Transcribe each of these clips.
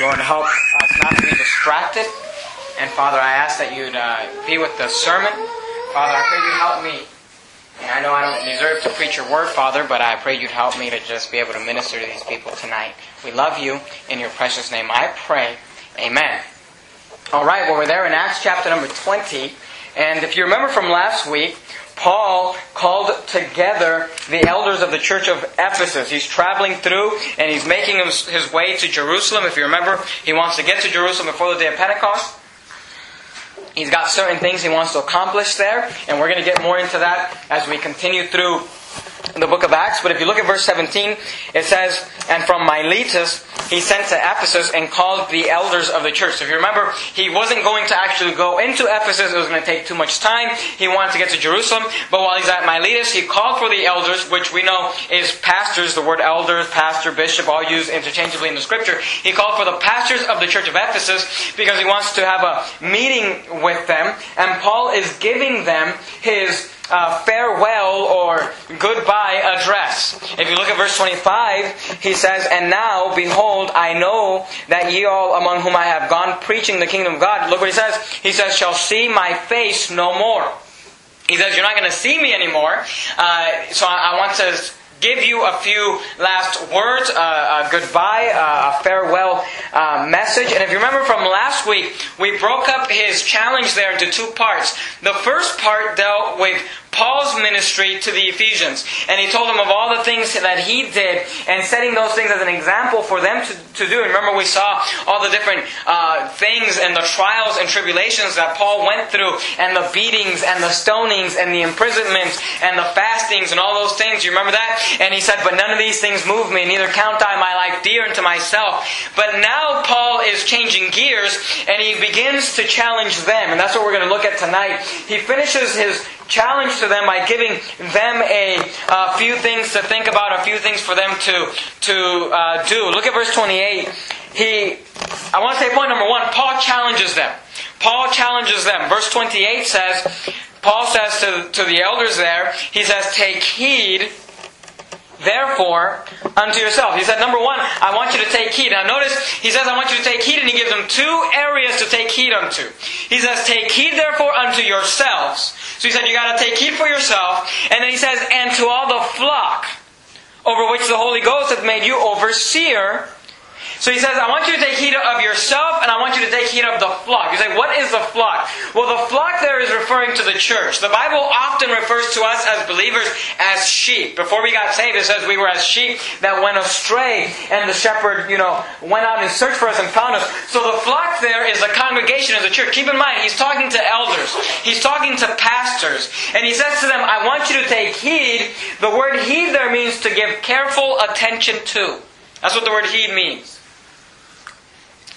Lord, help us not to be distracted. And Father, I ask that you'd uh, be with the sermon. Father, I pray you'd help me. And I know I don't deserve to preach your word, Father, but I pray you'd help me to just be able to minister to these people tonight. We love you. In your precious name, I pray. Amen. All right, well, we're there in Acts chapter number 20. And if you remember from last week, Paul called together the elders of the church of Ephesus. He's traveling through and he's making his, way to Jerusalem. If you remember, he wants to get to Jerusalem before the day of Pentecost. He's got certain things he wants to accomplish there, and we're going to get more into that as we continue through the book of Acts. But if you look at verse 17, it says, And from Miletus he sent to Ephesus and called the elders of the church. So if you remember, he wasn't going to actually go into Ephesus. It was going to take too much time. He wanted to get to Jerusalem. But while he's at Miletus, he called for the elders, which we know is pastors. The word elders, pastor, bishop, all used interchangeably in the scripture. He called for the pastors of the church of Ephesus because he wants to have a meeting with them. And Paul is giving them his uh, farewell or goodbye address. If you look at verse 25, he says, And now, behold, I know that ye all among whom I have gone preaching the kingdom of God, look what he says. He says, shall see my face no more. He says, You're not going to see me anymore. Uh, so I, I want to give you a few last words, uh, a goodbye, uh, a farewell uh, message. And if you remember from last week, we broke up his challenge there into two parts. The first part dealt with Paul's ministry to the Ephesians. And he told them of all the things that he did and setting those things as an example for them to, to do. And remember, we saw all the different uh, things and the trials and tribulations that Paul went through, and the beatings and the stonings and the imprisonments and the fastings and all those things. You remember that? And he said, But none of these things move me, neither count I my life dear unto myself. But now Paul is changing gears and he begins to challenge them. And that's what we're going to look at tonight. He finishes his challenge to them by giving them a, a few things to think about, a few things for them to, to uh, do. Look at verse 28. He, I want to say point number one, Paul challenges them. Paul challenges them. Verse 28 says, Paul says to, to the elders there, he says, Take heed therefore unto yourself. He said, number one, I want you to take heed. Now notice, he says, I want you to take heed, and he gives them two areas to take heed unto. He says, take heed therefore unto yourselves. So he said, you gotta take heed for yourself. And then he says, and to all the flock over which the Holy Ghost hath made you overseer so he says, I want you to take heed of yourself and I want you to take heed of the flock. You say, what is the flock? Well, the flock there is referring to the church. The Bible often refers to us as believers as sheep. Before we got saved, it says we were as sheep that went astray and the shepherd, you know, went out and searched for us and found us. So the flock there is a congregation of the church. Keep in mind, he's talking to elders. He's talking to pastors. And he says to them, I want you to take heed. The word heed there means to give careful attention to. That's what the word heed means.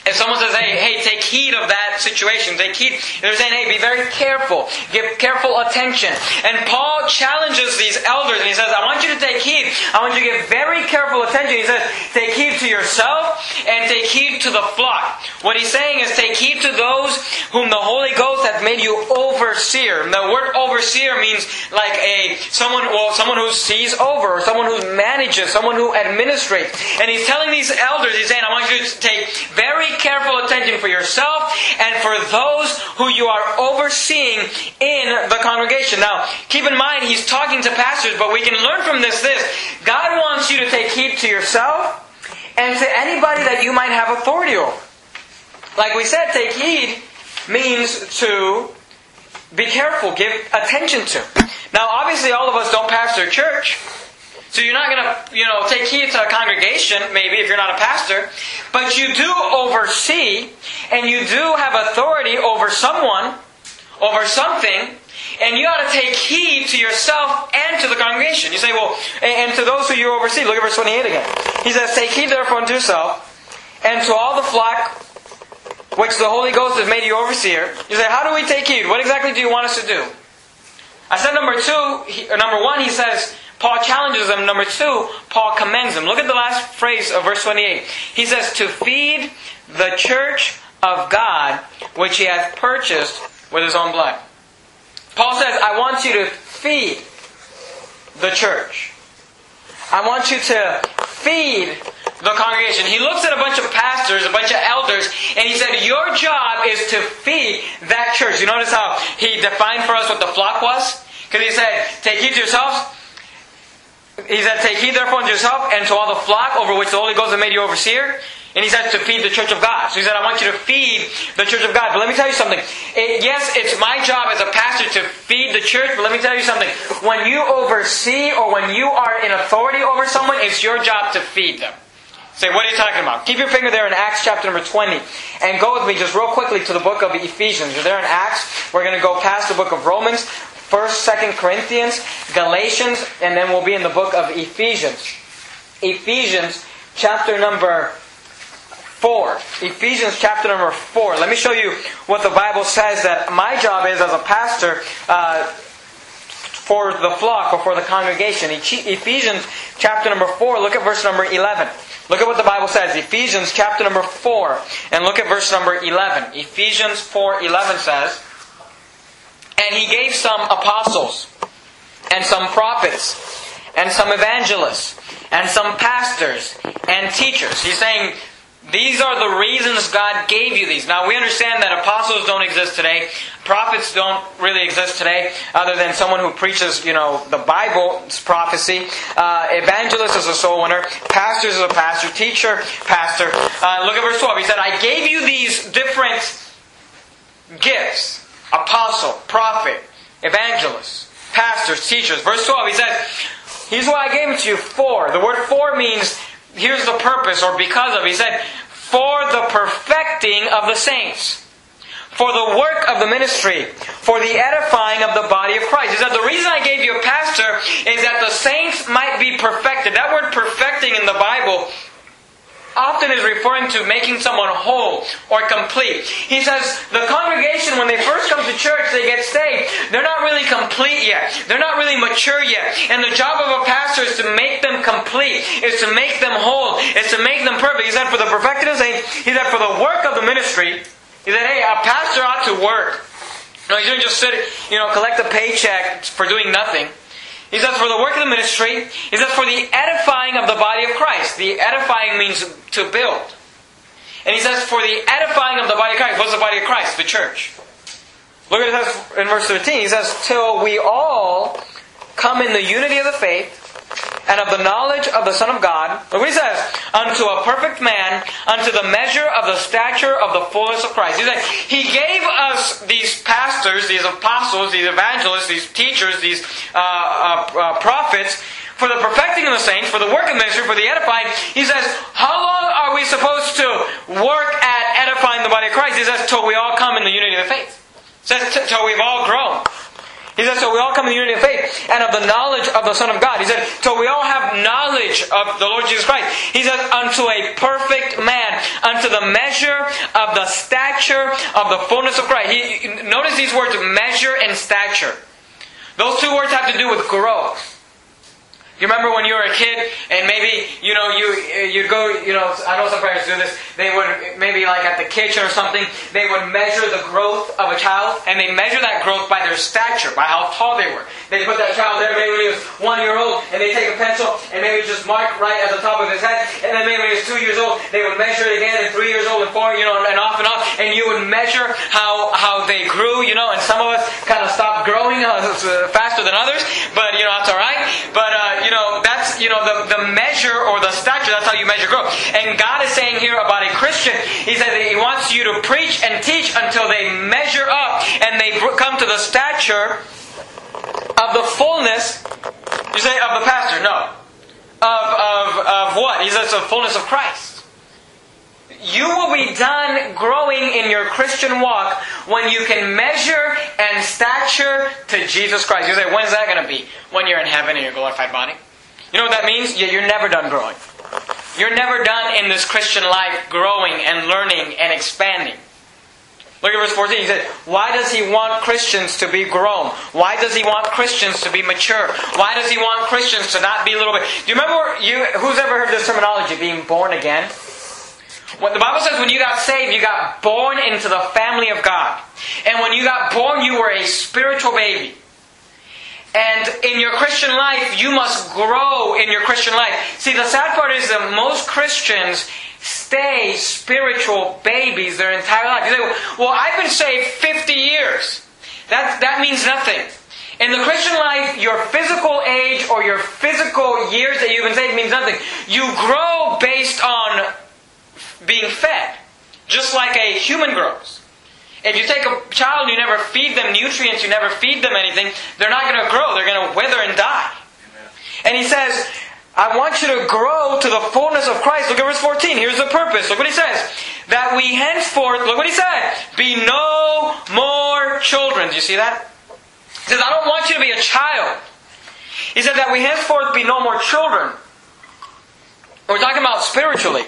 If someone says, hey, hey, take heed of that situation, take heed, they're saying, hey, be very careful, give careful attention. And Paul challenges these elders and he says, I want you to take heed. I want you to give very careful attention. He says, take heed to yourself and take heed to the flock. What he's saying is, take heed to those whom the Holy Ghost hath made you overseer. The word overseer means like a, someone, well, someone who sees over, someone who manages, someone who administrates. And he's telling these elders, he's saying, I want you to take very careful attention for yourself and for those who you are overseeing in the congregation. Now, keep in mind, he's talking to pastors, but we can learn from this this. God wants you to take heed to yourself and to anybody that you might have authority over. Like we said, take heed means to be careful, give attention to. Now, obviously, all of us don't pastor a church. So you're not going to, you know, take heed to a congregation, maybe, if you're not a pastor. But you do oversee, and you do have authority over someone, over something, and you ought to take heed to yourself and to the congregation. You say, well, and to those who you oversee. Look at verse 28 again. He says, Take heed therefore unto yourself, and to all the flock which the Holy Ghost has made you overseer. You say, How do we take heed? What exactly do you want us to do? I said number two, he, number one, he says, Paul challenges them. Number two, Paul commends them. Look at the last phrase of verse 28. He says, To feed the church of God, which he hath purchased with his own blood. Paul says, I want you to feed the church. I want you to feed the congregation. He looks at a bunch of pastors, a bunch of elders, and he said, Your job is to feed that church. You notice how he defined for us what the flock was? Because he said, Take heed to yourselves. He said, Take heed therefore unto yourself and to all the flock over which the Holy Ghost has made you overseer. And he said, to feed the church of God. So he said, I want you to feed the church of God. But let me tell you something. It, yes, it's my job as a pastor to feed the church, but let me tell you something. When you oversee or when you are in authority over someone, it's your job to feed them. Say, what are you talking about? Keep your finger there in Acts chapter number 20. And go with me just real quickly to the book of Ephesians. You're there in Acts. We're going to go past the book of Romans, 1st, 2nd Corinthians, Galatians, and then we'll be in the book of Ephesians. Ephesians chapter number 4. Ephesians chapter number 4. Let me show you what the Bible says that my job is as a pastor uh, for the flock or for the congregation. Ephesians chapter number 4, look at verse number 11. Look at what the Bible says. Ephesians chapter number 4, and look at verse number 11. Ephesians 4 11 says, And he gave some apostles, and some prophets, and some evangelists, and some pastors, and teachers. He's saying these are the reasons God gave you these. Now, we understand that apostles don't exist today. Prophets don't really exist today, other than someone who preaches, you know, the Bible's prophecy. Uh, evangelist is a soul winner. Pastor is a pastor. Teacher, pastor. Uh, look at verse 12. He said, I gave you these different gifts. Apostle, prophet, evangelist, pastors, teachers. Verse 12, he says, Here's why I gave it to you for. The word for means here's the purpose, or because of. He said, for the perfecting of the saints, for the work of the ministry, for the edifying of the body of Christ. He said, the reason I gave you a pastor is that the saints might be perfected. That word perfecting in the Bible often is referring to making someone whole or complete. He says the congregation, when they first come to church, they get saved. They're not really complete yet. They're not really mature yet. And the job of a pastor is to make them complete, is to make them whole, is to make them perfect. He said for the perfected saints, he said for the work of the ministry, he said, hey, a pastor ought to work. No, he didn't just sit, you know, collect a paycheck for doing nothing. He says, for the work of the ministry. He says, for the edifying of the body of Christ. The edifying means to build. And he says, for the edifying of the body of Christ. What's the body of Christ? The church. Look at it in verse 13. He says, till we all come in the unity of the faith and of the knowledge of the Son of God. Look what he says. Unto a perfect man, unto the measure of the stature of the fullness of Christ. He said, He gave us these pastors, these apostles, these evangelists, these teachers, these uh, uh, uh, prophets, for the perfecting of the saints, for the work of ministry, for the edifying. He says, How long are we supposed to work at edifying the body of Christ? He says, Till we all come in the unity of the faith. He says, Till we've all grown. He said, so we all come in the unity of faith and of the knowledge of the Son of God. He said, so we all have knowledge of the Lord Jesus Christ. He says, unto a perfect man, unto the measure of the stature of the fullness of Christ. He, notice these words, measure and stature. Those two words have to do with growth. You remember when you were a kid and maybe, you know, you, you'd go, you know, I know some parents do this, they would, maybe like at the kitchen or something, they would measure the growth of a child and they measure that growth by their stature, by how tall they were. They put that child there maybe when he was one year old and they take a pencil and maybe just mark right at the top of his head and then maybe when he was two years old, they would measure it again and three years old and four, you know, and off and off and you would measure how, how they grew, you know, and some of us kind of stopped growing uh, faster than others, but, you know, that's alright. But, uh, you know, that's, you know, the, the measure or the stature, that's how you measure growth. And God is saying here about a Christian, He says He wants you to preach and teach until they measure up and they come to the stature of the fullness, you say, of the pastor? No. Of, of, of what? He says, the fullness of Christ you will be done growing in your Christian walk when you can measure and stature to Jesus Christ. You say, when's that going to be? When you're in heaven in your glorified body? You know what that means? You're never done growing. You're never done in this Christian life growing and learning and expanding. Look at verse 14. He said, Why does he want Christians to be grown? Why does he want Christians to be mature? Why does he want Christians to not be a little bit. Do you remember you who's ever heard this terminology, being born again? When the Bible says when you got saved, you got born into the family of God. And when you got born, you were a spiritual baby. And in your Christian life, you must grow in your Christian life. See, the sad part is that most Christians stay spiritual babies their entire life. You say, well, I've been saved 50 years. That, that means nothing. In the Christian life, your physical age or your physical years that you've been saved means nothing. You grow based on being fed, just like a human grows. If you take a child and you never feed them nutrients, you never feed them anything, they're not going to grow. They're going to wither and die. And he says, I want you to grow to the fullness of Christ. Look at verse 14. Here's the purpose. Look what he says. That we henceforth, look what he said, be no more children. Do you see that? He says, I don't want you to be a child. He said that we henceforth be no more children. We're talking about spiritually.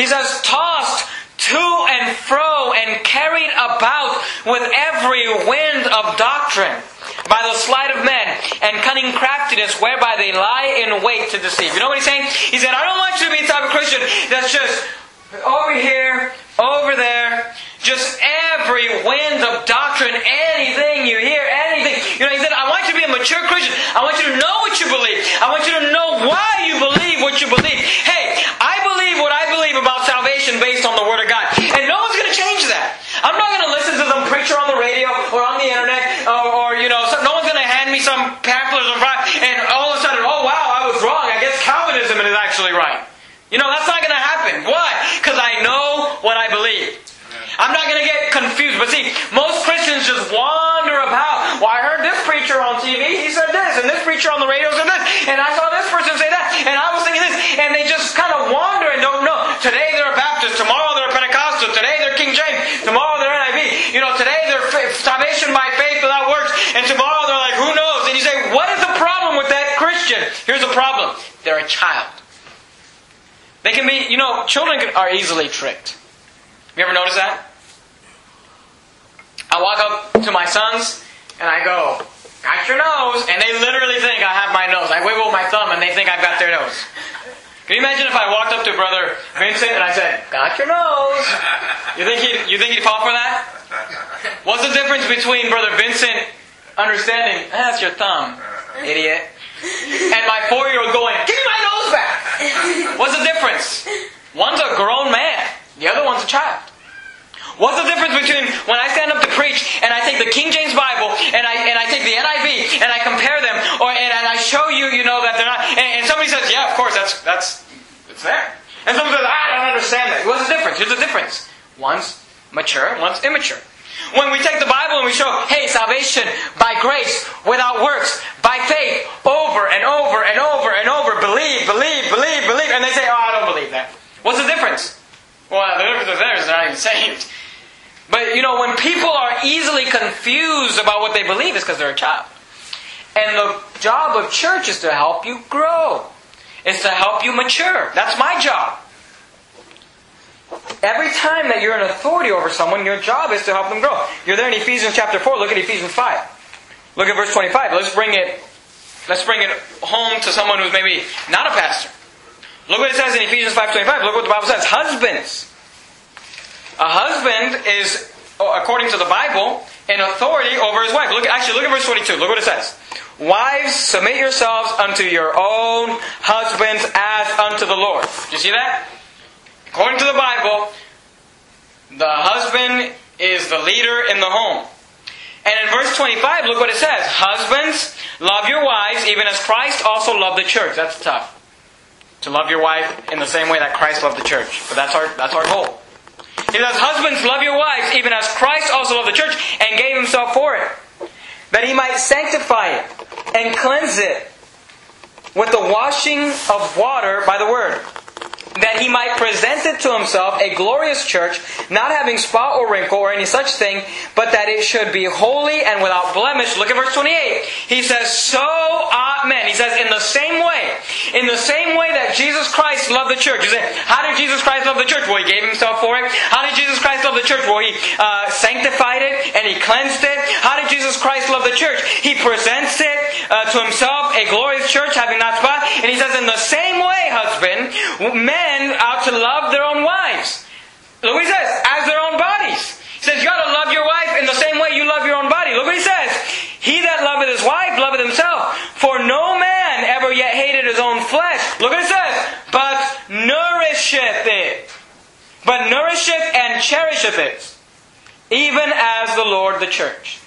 He says, tossed to and fro and carried about with every wind of doctrine by the sleight of men and cunning craftiness whereby they lie in wait to deceive. You know what he's saying? He said, I don't want you to be the type of Christian that's just over here, over there, just every wind of doctrine, anything you hear, anything. You know, he said, I want you to be a mature Christian. I want you to know what you believe. I want you to know why you believe what you believe. Hey, I believe what I believe about salvation based on the Word of God. And no one's going to change that. I'm not going to listen to some preacher on the radio or on the internet or, or you know, no one's going to hand me some pamphlets and all of a sudden, oh wow, I was wrong. I guess Calvinism is actually right. You know, that's not going to happen. Why? Because I know what I believe. I'm not going to get confused. But see, most Christians just wander about. Well, I heard this preacher on TV, he said this, and this preacher on the radio said this, and I saw this person say that, and I was thinking this, and they just kind of wander and don't know. Today they're a Baptist, tomorrow they're a Pentecostal, today they're King James, tomorrow they're NIV. You know, today they're salvation by faith without works, and tomorrow they're like, who knows? And you say, what is the problem with that Christian? Here's the problem. They're a child. They can be, you know, children are easily tricked. You ever notice that? I walk up to my sons and I go, got your nose, and they literally think I have my nose. I wiggle my thumb and they think I've got their nose. Can you imagine if I walked up to brother Vincent and I said, "Got your nose"? You think he'd you think he'd fall for that? What's the difference between brother Vincent understanding that's your thumb, idiot, and my four-year-old going, "Give me my nose back"? What's the difference? One's a grown man, the other one's a child. What's the difference between when I stand up to preach and I take the King James Bible and I and I take the NIV and I compare them or and, and I show you, you know, that they're not and, and, somebody says, Yeah, of course, that's that's it's there. And somebody says, I don't understand that. What's the difference? Here's the difference. One's mature, one's immature. When we take the Bible and we show, hey, salvation by grace, without works, by faith, over and over and over and over, believe, believe, believe, believe, and they say, oh, I don't believe that. What's the difference? Well, the difference is they're not even saved. But you know, when people are easily confused about what they believe, it's because they're a child. And the job of church is to help you grow. It's to help you mature. That's my job. Every time that you're an authority over someone, your job is to help them grow. You're there in Ephesians chapter 4. Look at Ephesians 5. Look at verse 25. Let's bring it, let's bring it home to someone who's maybe not a pastor. Look what it says in Ephesians 5.25. Look what the Bible says. Husbands, a husband is, oh, according to the Bible, an authority over his wife. Look, actually, look at verse 22. Look what it says. Wives, submit yourselves unto your own husbands as unto the Lord. Do you see that? According to the Bible, the husband is the leader in the home. And in verse 25, look what it says. Husbands, love your wives, even as Christ also loved the church. That's tough. To love your wife in the same way that Christ loved the church. But that's our, that's our goal. He says, Husbands, love your wives, even as Christ also loved the church and gave himself for it, that he might sanctify it and cleanse it with the washing of water by the word that he might present it to himself a glorious church, not having spot or wrinkle or any such thing, but that it should be holy and without blemish. Look at verse 28. He says, So amen. He says, in the same way, in the same way that Jesus Christ loved the church. You say, how did Jesus Christ love the church? Well, he gave himself for it. How did Jesus Christ love the church? Well, he uh, sanctified it and he cleansed it. How did Jesus Christ love the church? He presents it uh, to himself a glorious church having not spot. And he says, in the same way, husband, men men are to love their own wives. Look what he says, as their own bodies. He says, you got to love your wife in the same way you love your own body. Look what he says. He that loveth his wife loveth himself. For no man ever yet hated his own flesh. Look what it says. But nourisheth it. But nourisheth and cherisheth it. Even as the Lord the church.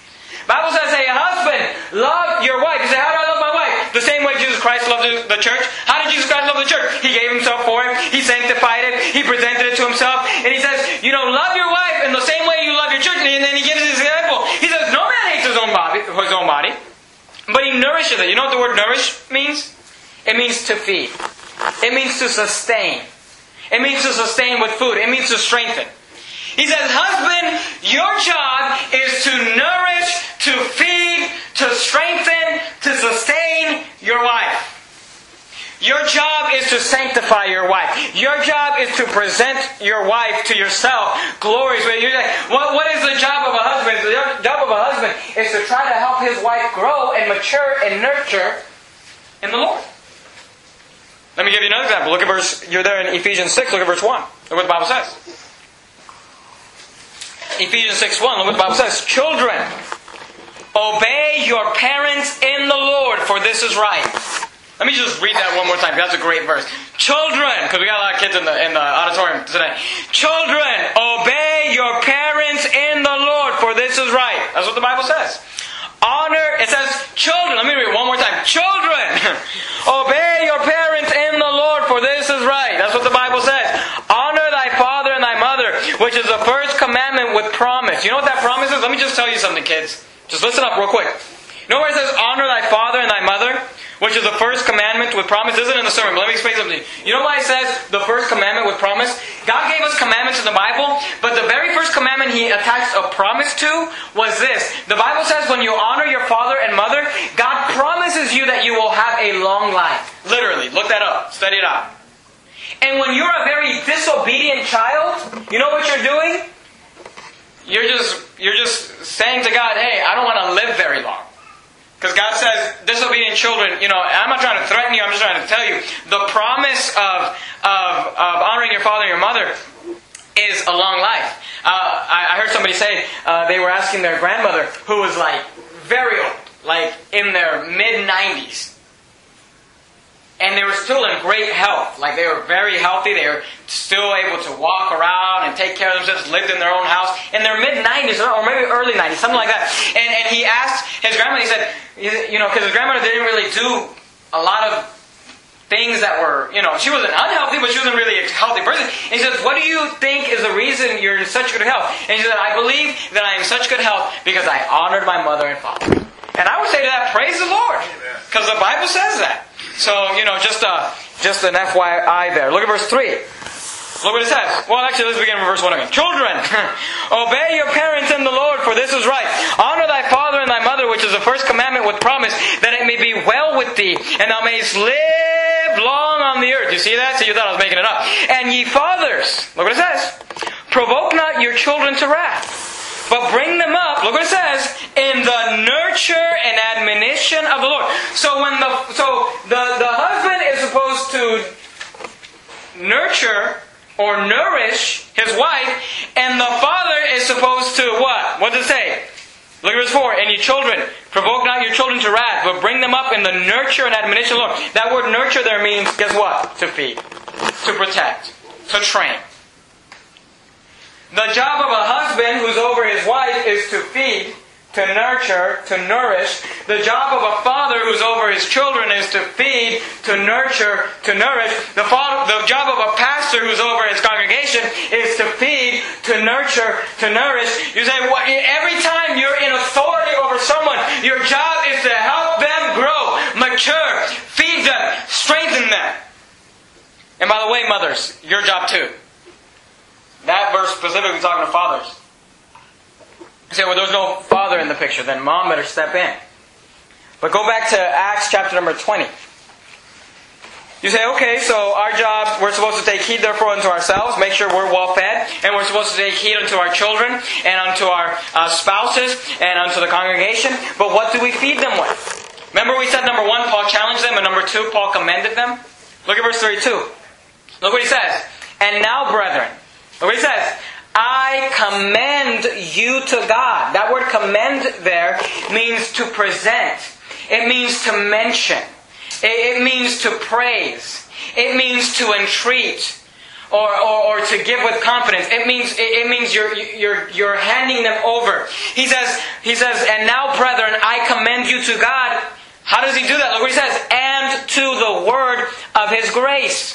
Bible says, hey, husband, love your wife. You say, how do I love my wife? The same way Jesus Christ loved the church. How did Jesus Christ love the church? He gave himself for it. He sanctified it. He presented it to himself. And he says, you know, love your wife in the same way you love your church. And then he gives his example. He says, no man hates his own body, his own body, but he nourishes it. You know what the word nourish means? It means to feed. It means to sustain. It means to sustain with food. It means to strengthen. He says, husband, your job is to nourish, to feed, to strengthen, to sustain your wife. Your job is to sanctify your wife. Your job is to present your wife to yourself. Glories. What, what is the job of a husband? The job of a husband is to try to help his wife grow and mature and nurture in the Lord. Let me give you another example. Look at verse, you're there in Ephesians 6, look at verse 1. Look what the Bible says. Ephesians 6 1, look what the Bible says. Children, obey your parents in the Lord, for this is right. Let me just read that one more time. That's a great verse. Children, because we got a lot of kids in the, in the auditorium today. Children, obey your parents in the Lord, for this is right. That's what the Bible says. Honor, it says, children, let me read it one more time. Children, obey your parents in the Lord, for this is right. That's what the Bible says. Honor thy father and thy mother, which is the first commandment with promise. You know what that promise is? Let me just tell you something, kids. Just listen up real quick. You know where it says, honor thy father and thy mother? Which is the first commandment with promise. Isn't in the sermon, but let me explain something. You know why it says the first commandment with promise? God gave us commandments in the Bible, but the very first commandment He attached a promise to was this. The Bible says when you honor your father and mother, God promises you that you will have a long life. Literally. Look that up. Study it out. And when you're a very disobedient child, you know what you're doing? You're just you're just saying to God, "Hey, I don't want to live very long." Because God says, disobedient children, you know, I'm not trying to threaten you, I'm just trying to tell you. The promise of, of, of honoring your father and your mother is a long life. Uh, I, I, heard somebody say uh, they were asking their grandmother, who was like very old, like in their mid 90s. And they were still in great health. Like they were very healthy. They were still able to walk around and take care of themselves, lived in their own house in their mid 90s or maybe early 90s, something like that. And, and he asked his grandmother, he said, you know, because his grandmother didn't really do a lot of things that were, you know, she wasn't unhealthy, but she wasn't really a healthy person. And he says, What do you think is the reason you're in such good health? And she said, I believe that I am in such good health because I honored my mother and father. And I would say to that, praise the Lord. Because the Bible says that. So, you know, just, just an FYI there. Look at verse 3. Look what it says. Well, actually, let's begin with verse 1 again. Children, obey your parents in the Lord, for this is right. Honor thy father and thy mother, which is the first commandment with promise, that it may be well with thee, and thou mayest live long on the earth. You see that? So you thought I was making it up. And ye fathers, look what it says. Provoke not your children to wrath but bring them up, look what it says, in the nurture and admonition of the Lord. So when the so the, the husband is supposed to nurture or nourish his wife, and the father is supposed to what? What does it say? Look at verse 4. And ye children, provoke not your children to wrath, but bring them up in the nurture and admonition of the Lord. That word nurture there means, guess what? To feed, to protect, to train. The job of a husband who's over his wife is to feed, to nurture, to nourish. The job of a father who's over his children is to feed, to nurture, to nourish. The, father, the job of a pastor who's over his congregation is to feed, to nurture, to nourish. You say, every time you're in authority over someone, your job is to help them grow, mature, feed them, strengthen them. And by the way, mothers, your job too. That verse specifically talking to fathers. You say, well, there's no father in the picture, then mom better step in. But go back to Acts chapter number 20. You say, okay, so our job, we're supposed to take heed therefore unto ourselves, make sure we're well fed, and we're supposed to take heed unto our children, and unto our uh, spouses, and unto the congregation. But what do we feed them with? Remember we said number one, Paul challenged them, and number two, Paul commended them? Look at verse 32. Look what he says. And now, brethren, look what he says. I commend you to God. That word commend there means to present. It means to mention. It means to praise. It means to entreat. or, or, or to give with confidence. It means, it, means you're, you're, you're handing them over. He says, he says, and now brethren, I commend you to God. How does he do that? Look what he says, and to the word of his grace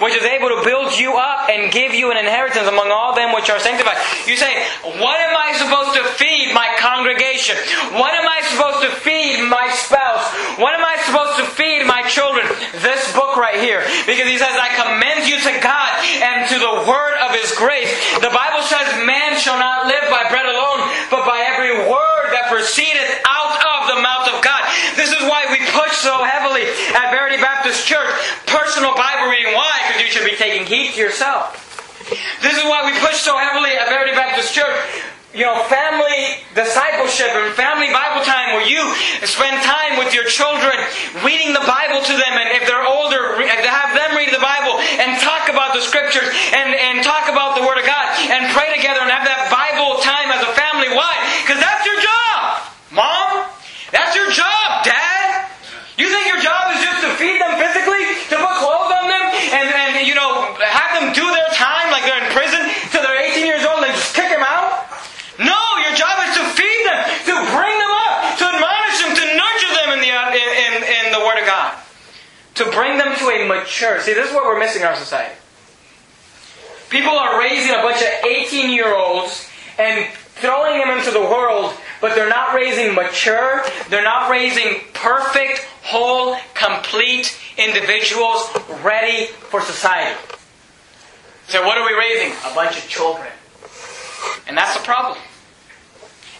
which is able to build you up and give you an inheritance among all them which are sanctified. You say, What am I supposed to feed my congregation? What am I supposed to feed my spouse? What am I supposed to feed my children? This book right here. Because he says, I commend you to God and to the word of his grace. The Bible says, Man shall not live by bread alone, but by every word that proceedeth out of the mouth of God. This is why we push so heavily at Verity Baptist Church personal Bible reading. Why? Because you should be taking heed to yourself. This is why we push so heavily at Verity Baptist Church. You know, family discipleship and family Bible time where you spend time with your children, reading the Bible to them, and if they're older, have them read the Bible and talk about the scriptures and, and talk about the Word of God and pray together and have that Bible time as a family. Why? Because that's your job, Mom. That's your job, Dad. You think your job is just to feed them physically, to put clothes on them, and, and you know, have them do their time like they're in prison till they're 18 years old and then just kick them out? No, your job is to feed them, to bring them up, to admonish them, to nurture them in the, in, in, in the Word of God. To bring them to a mature. See, this is what we're missing in our society. People are raising a bunch of 18 year olds and throwing them into the world but they're not raising mature, they're not raising perfect, whole, complete individuals ready for society. So, what are we raising? A bunch of children. And that's the problem.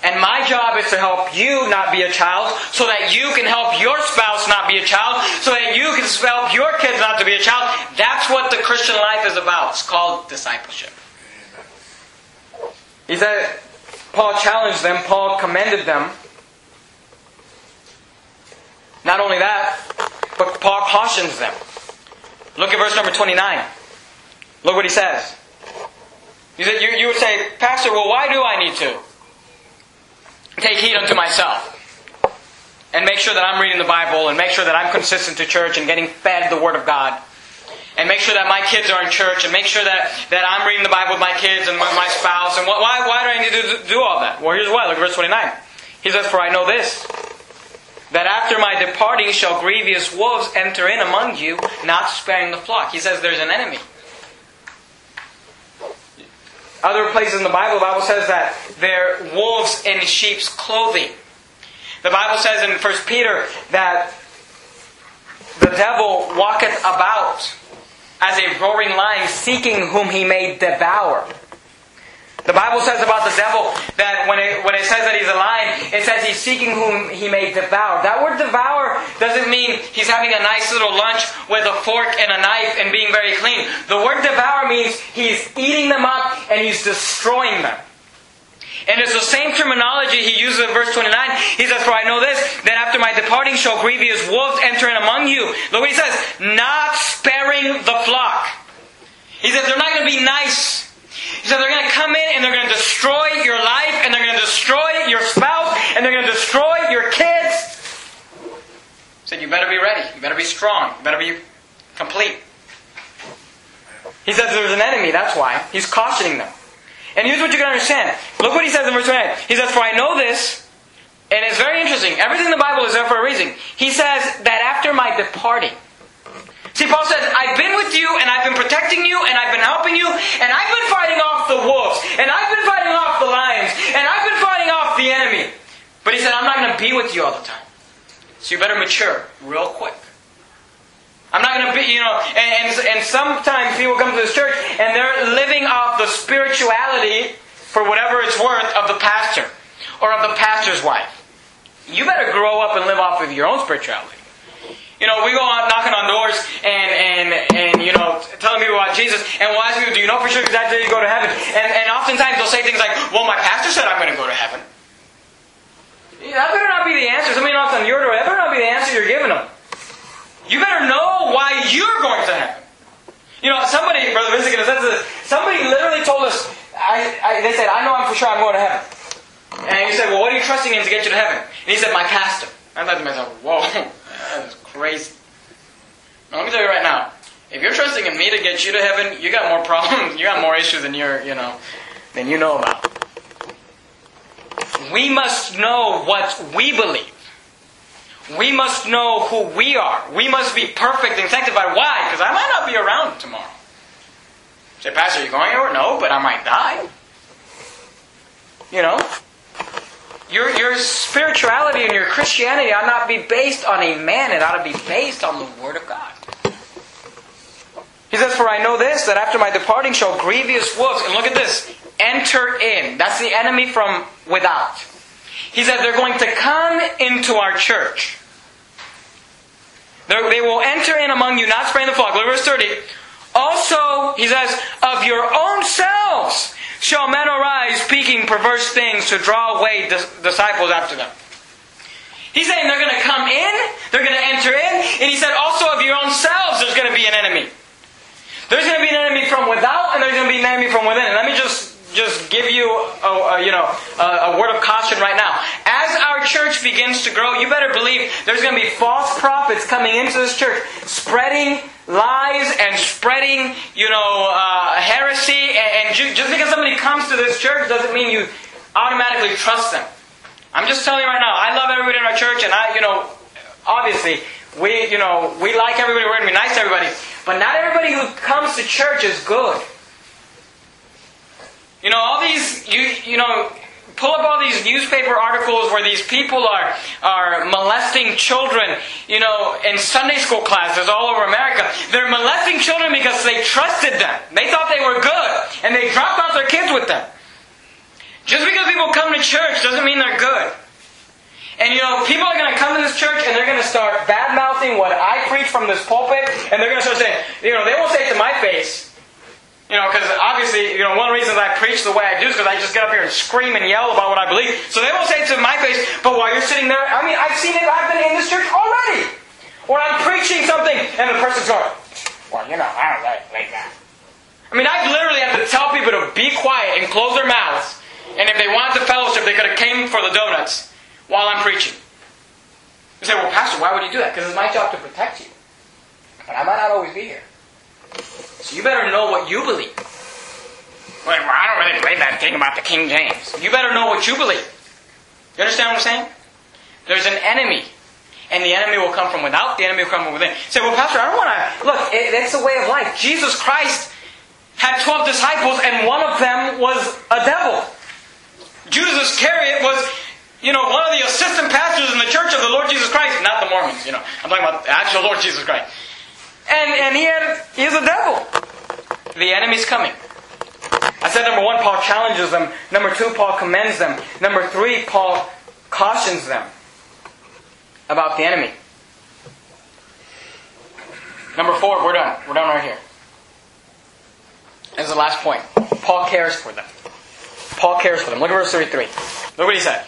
And my job is to help you not be a child so that you can help your spouse not be a child, so that you can help your kids not to be a child. That's what the Christian life is about. It's called discipleship. He said, Paul challenged them, Paul commended them. Not only that, but Paul cautions them. Look at verse number 29. Look what he says. You, you, you would say, Pastor, well, why do I need to take heed unto myself? And make sure that I'm reading the Bible and make sure that I'm consistent to church and getting fed the Word of God and make sure that my kids are in church and make sure that, that I'm reading the Bible with my kids and my spouse. And why, why do I need to do all that? Well, here's why. Look at verse 29. He says, For I know this, that after my departing shall grievous wolves enter in among you, not sparing the flock. He says there's an enemy. Other places in the Bible, the Bible says that they're wolves in sheep's clothing. The Bible says in 1 Peter that the devil walketh about as a roaring lion seeking whom he may devour. The Bible says about the devil that when it, when it says that he's a lion, it says he's seeking whom he may devour. That word devour doesn't mean he's having a nice little lunch with a fork and a knife and being very clean. The word devour means he's eating them up and he's destroying them. And it's the same terminology he uses in verse 29. He says, For I know this, that after my departing shall grievous wolves enter in among you. Look what he says, not sparing the flock. He says, they're not going to be nice. He said, they're going to come in and they're going to destroy your life, and they're going to destroy your spouse, and they're going to destroy your kids. He said, You better be ready. You better be strong. You better be complete. He says there's an enemy, that's why. He's cautioning them. And here's what you can understand. Look what he says in verse 28. He says, For I know this, and it's very interesting. Everything in the Bible is there for a reason. He says that after my departing, See, Paul says, I've been with you, and I've been protecting you, and I've been helping you, and I've been fighting off the wolves, and I've been fighting off the lions, and I've been fighting off the enemy. But he said, I'm not going to be with you all the time. So you better mature real quick. I'm not going to be, you know, and, and, and sometimes people come to this church and they're living off the spirituality, for whatever it's worth, of the pastor or of the pastor's wife. You better grow up and live off of your own spirituality. You know, we go on knocking on doors and, and, and you know, telling people about Jesus, and we'll ask people, do you know for sure that day you go to heaven? And, and oftentimes they'll say things like, well, my pastor said I'm going to go to heaven. That better not be the answer. Somebody knocks on your door, that better not be the answer you're giving them. You better know why you're going to heaven. You know, somebody, Brother Vincent, said this. Somebody literally told us, I, I, they said, I know I'm for sure I'm going to heaven. And he said, well, what are you trusting in to get you to heaven? And he said, my pastor. I thought to myself, whoa, that's crazy. Now, let me tell you right now, If you're trusting in me to get you to heaven, you got more problems. You got more issues than you're, you know, than you know about. We must know what we believe. We must know who we are. We must be perfect and sanctified. Why? Because I might not be around tomorrow. Say, Pastor, are you going anywhere? No, but I might die. You know? Your, your spirituality and your Christianity ought not be based on a man. It ought to be based on the Word of God. He says, For I know this, that after my departing shall grievous wolves, and look at this, enter in. That's the enemy from without. He says, they're going to come into our church. They're, they will enter in among you, not sparing the flock. Look at verse 30. Also, he says, of your own selves shall men arise speaking perverse things to draw away dis- disciples after them. He's saying they're going to come in, they're going to enter in, and he said also of your own selves there's going to be an enemy. There's going to be an enemy from without, and there's going to be an enemy from within. And let me just just give you a, a you know a, a, word of caution right now. As our church begins to grow, you better believe there's going to be false prophets coming into this church, spreading lies and spreading you know uh, heresy. And, and just because somebody comes to this church doesn't mean you automatically trust them. I'm just telling you right now. I love everybody in our church, and I you know obviously we you know we like everybody. We're going to be nice to everybody, but not everybody who comes to church is good. You know, all these, you, you know, pull up all these newspaper articles where these people are, are molesting children, you know, in Sunday school classes all over America. They're molesting children because they trusted them. They thought they were good, and they dropped off their kids with them. Just because people come to church doesn't mean they're good. And you know, people are going to come to this church and they're going to start bad mouthing what I preach from this pulpit, and they're going to start saying, you know, they won't say it to my face, you know, because obviously, you know, one of the reasons I preach the way I do is because I just get up here and scream and yell about what I believe. So they won't say it to my face, but while you're sitting there, I mean, I've seen it, I've been in this church already. Or I'm preaching something and the person's going, well, you know, I don't like, like that. I mean, I literally have to tell people to be quiet and close their mouths. And if they wanted the fellowship, they could have came for the donuts while I'm preaching. You say, well, Pastor, why would you do that? Because it's my job to protect you. But I might not always be here. So you better know what you believe. Well, I don't really believe that thing about the King James. You better know what you believe. You understand what I'm saying? There's an enemy. And the enemy will come from without, the enemy will come from within. You say, well, Pastor, I don't want to. Look, it, it's a way of life. Jesus Christ had 12 disciples, and one of them was a devil. Judas Iscariot was, you know, one of the assistant pastors in the church of the Lord Jesus Christ, not the Mormons, you know. I'm talking about the actual Lord Jesus Christ. And, and he had, he's a devil. The enemy's coming. I said number one, Paul challenges them. Number two, Paul commends them. Number three, Paul cautions them about the enemy. Number four, we're done. We're done right here. Is the last point. Paul cares for them. Paul cares for them. Look at verse 33. Look what he said.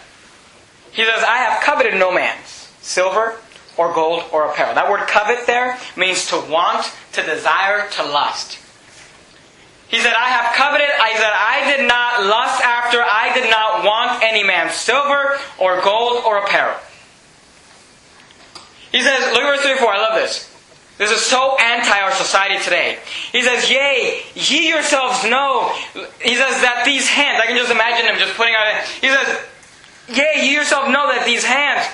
He says, I have coveted no man's silver or gold or apparel. That word covet there means to want, to desire, to lust. He said, I have coveted, I said, I did not lust after, I did not want any man's silver or gold or apparel. He says, look at verse 34, I love this. This is so anti our society today. He says, Yea, ye yourselves know. He says that these hands, I can just imagine him just putting out, he says, Yea, ye yourself know that these hands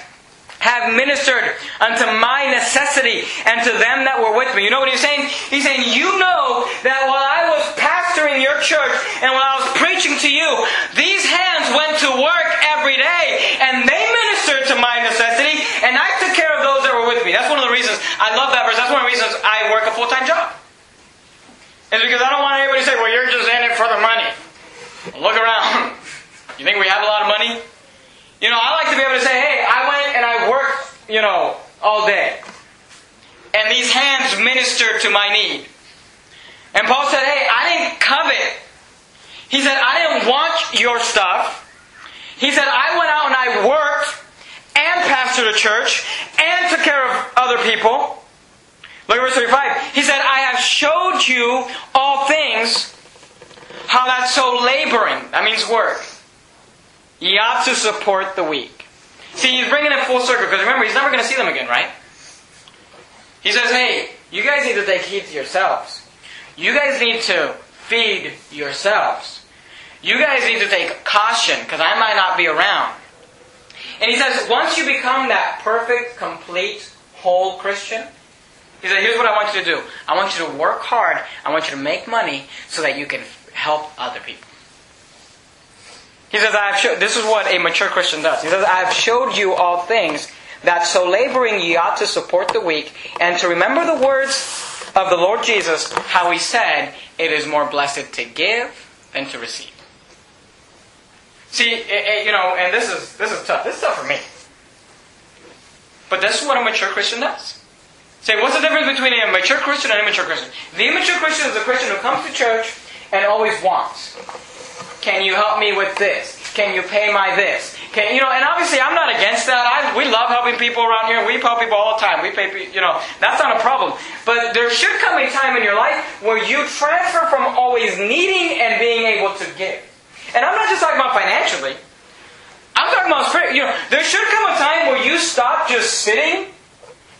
have ministered unto my necessity and to them that were with me. You know what he's saying? He's saying, You know that while I was pastoring your church and while I was preaching to you, these hands went to work every day and they ministered to my necessity and I took care of those that were with me. That's one of the reasons I love that verse. That's one of the reasons I work a full time job. It's because I don't want anybody to say, Well, you're just in it for the money. Look around. You think we have a lot of money? You know, I like to be able to say, hey, I went and I worked, you know, all day. And these hands ministered to my need. And Paul said, hey, I didn't covet. He said, I didn't want your stuff. He said, I went out and I worked and pastored a church and took care of other people. Look at verse 35. He said, I have showed you all things, how that's so laboring. That means work. Ye ought to support the weak. See, he's bringing it full circle because remember, he's never going to see them again, right? He says, hey, You guys need to take heed to yourselves. You guys need to feed yourselves. You guys need to take caution because I might not be around. And he says, once you become that perfect, complete, whole Christian, he said, here's what I want you to do. I want you to work hard. I want you to make money so that you can help other people. He says, I have this is what a mature Christian does. He says, I have showed you all things that so laboring ye ought to support the weak and to remember the words of the Lord Jesus, how he said, it is more blessed to give than to receive. See, it, it, you know, and this is this is tough. This is tough for me. But this is what a mature Christian does. Say, what's the difference between a mature Christian and an immature Christian? The immature Christian is a Christian who comes to church and always wants. Can you help me with this? Can you pay my this? Can you know? And obviously, I'm not against that. I, we love helping people around here. We help people all the time. We pay, you know, that's not a problem. But there should come a time in your life where you transfer from always needing and being able to give. And I'm not just talking about financially. I'm talking about spirit. You know, there should come a time where you stop just sitting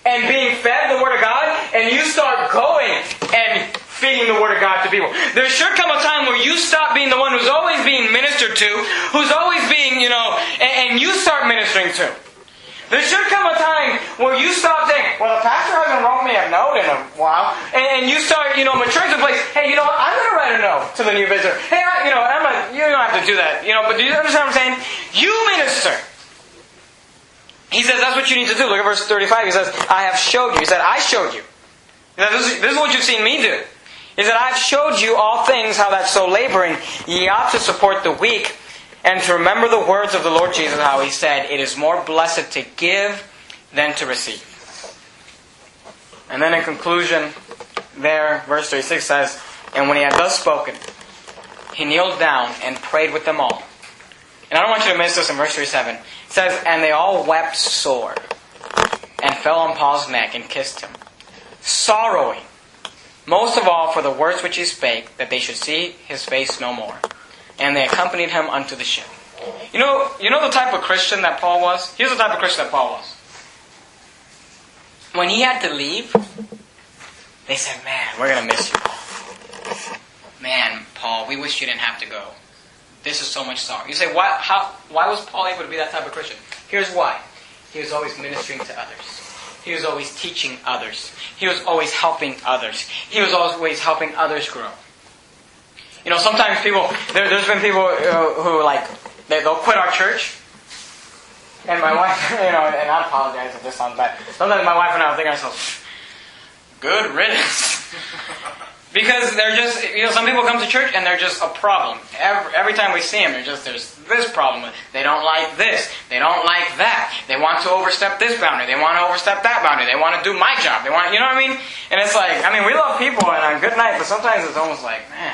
and being fed the Word of God, and you start going and feeding the Word of God to people. There should come a time where you stop being the one who's always being ministered to, who's always being, you know, and, and you start ministering to. There should come a time where you stop saying, well, the pastor hasn't wrote me a note in a while, and, and you start, you know, maturing to the place, hey, you know what, I'm going to write a note to the new visitor. Hey, I, you know, I'm a, you don't have to do that, you know, but do you understand what I'm saying? You minister. He says that's what you need to do. Look at verse 35. He says, I have showed you. He said, I showed you. This is, this is what you've seen me do. He that I have showed you all things, how that so laboring ye ought to support the weak, and to remember the words of the Lord Jesus, how he said, It is more blessed to give than to receive. And then in conclusion, there, verse 36 says, And when he had thus spoken, he kneeled down and prayed with them all. And I don't want you to miss this in verse 37. It says, And they all wept sore, and fell on Paul's neck and kissed him, sorrowing, most of all for the words which he spake, that they should see his face no more. And they accompanied him unto the ship. You know, you know the type of Christian that Paul was? Here's the type of Christian that Paul was. When he had to leave, they said, Man, we're going to miss you, Paul. Man, Paul, we wish you didn't have to go. This is so much sorrow. You say, why, how, why was Paul able to be that type of Christian? Here's why. He was always ministering to others. He was always teaching others. He was always helping others. He was always helping others grow. You know, sometimes people, there, has been people uh, who, like, they, they'll quit our church. And my wife, you know, and I apologize if this sounds bad. Sometimes my wife and I will think ourselves, good riddance. Because they're just, you know, some people come to church and they're just a problem. Every, every time we see them, they're just, there's this problem. They don't like this. They don't like that. They want to overstep this boundary. They want to overstep that boundary. They want to do my job. They want, you know what I mean? And it's like, I mean, we love people and on good night, but sometimes it's almost like, man,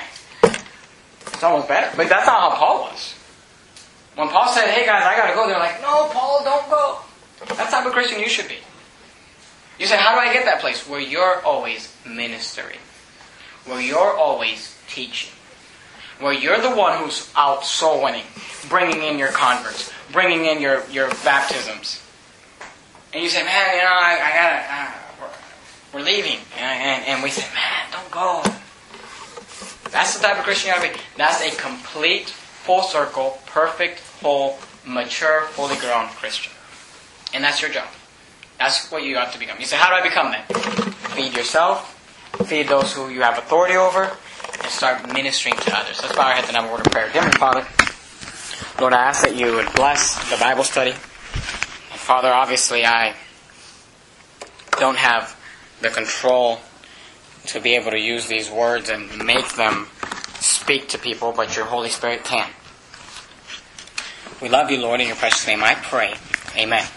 it's almost better. But that's not how Paul was. When Paul said, hey guys, I gotta go, they're like, no, Paul, don't go. That's the type of Christian you should be. You say, how do I get that place? Where you're always ministering where you're always teaching, where you're the one who's out soul winning, bringing in your converts, bringing in your, your baptisms. And you say, man, you know, I, I gotta, uh, we're, we're, leaving. And, and, and, we say, man, don't go. That's the type of Christian you be. That's a complete, full circle, perfect, whole, mature, fully grown Christian. And that's your job. That's what you have to become. You say, how do I become that? Feed yourself, feed those who you have authority over, and start ministering to others. Let's bow our heads and have a word of prayer. Heavenly Father, Lord, I ask that you would bless the Bible study. And Father, obviously, I don't have the control to be able to use these words and make them speak to people, but your Holy Spirit can. We love you, Lord, in your precious name I pray. Amen.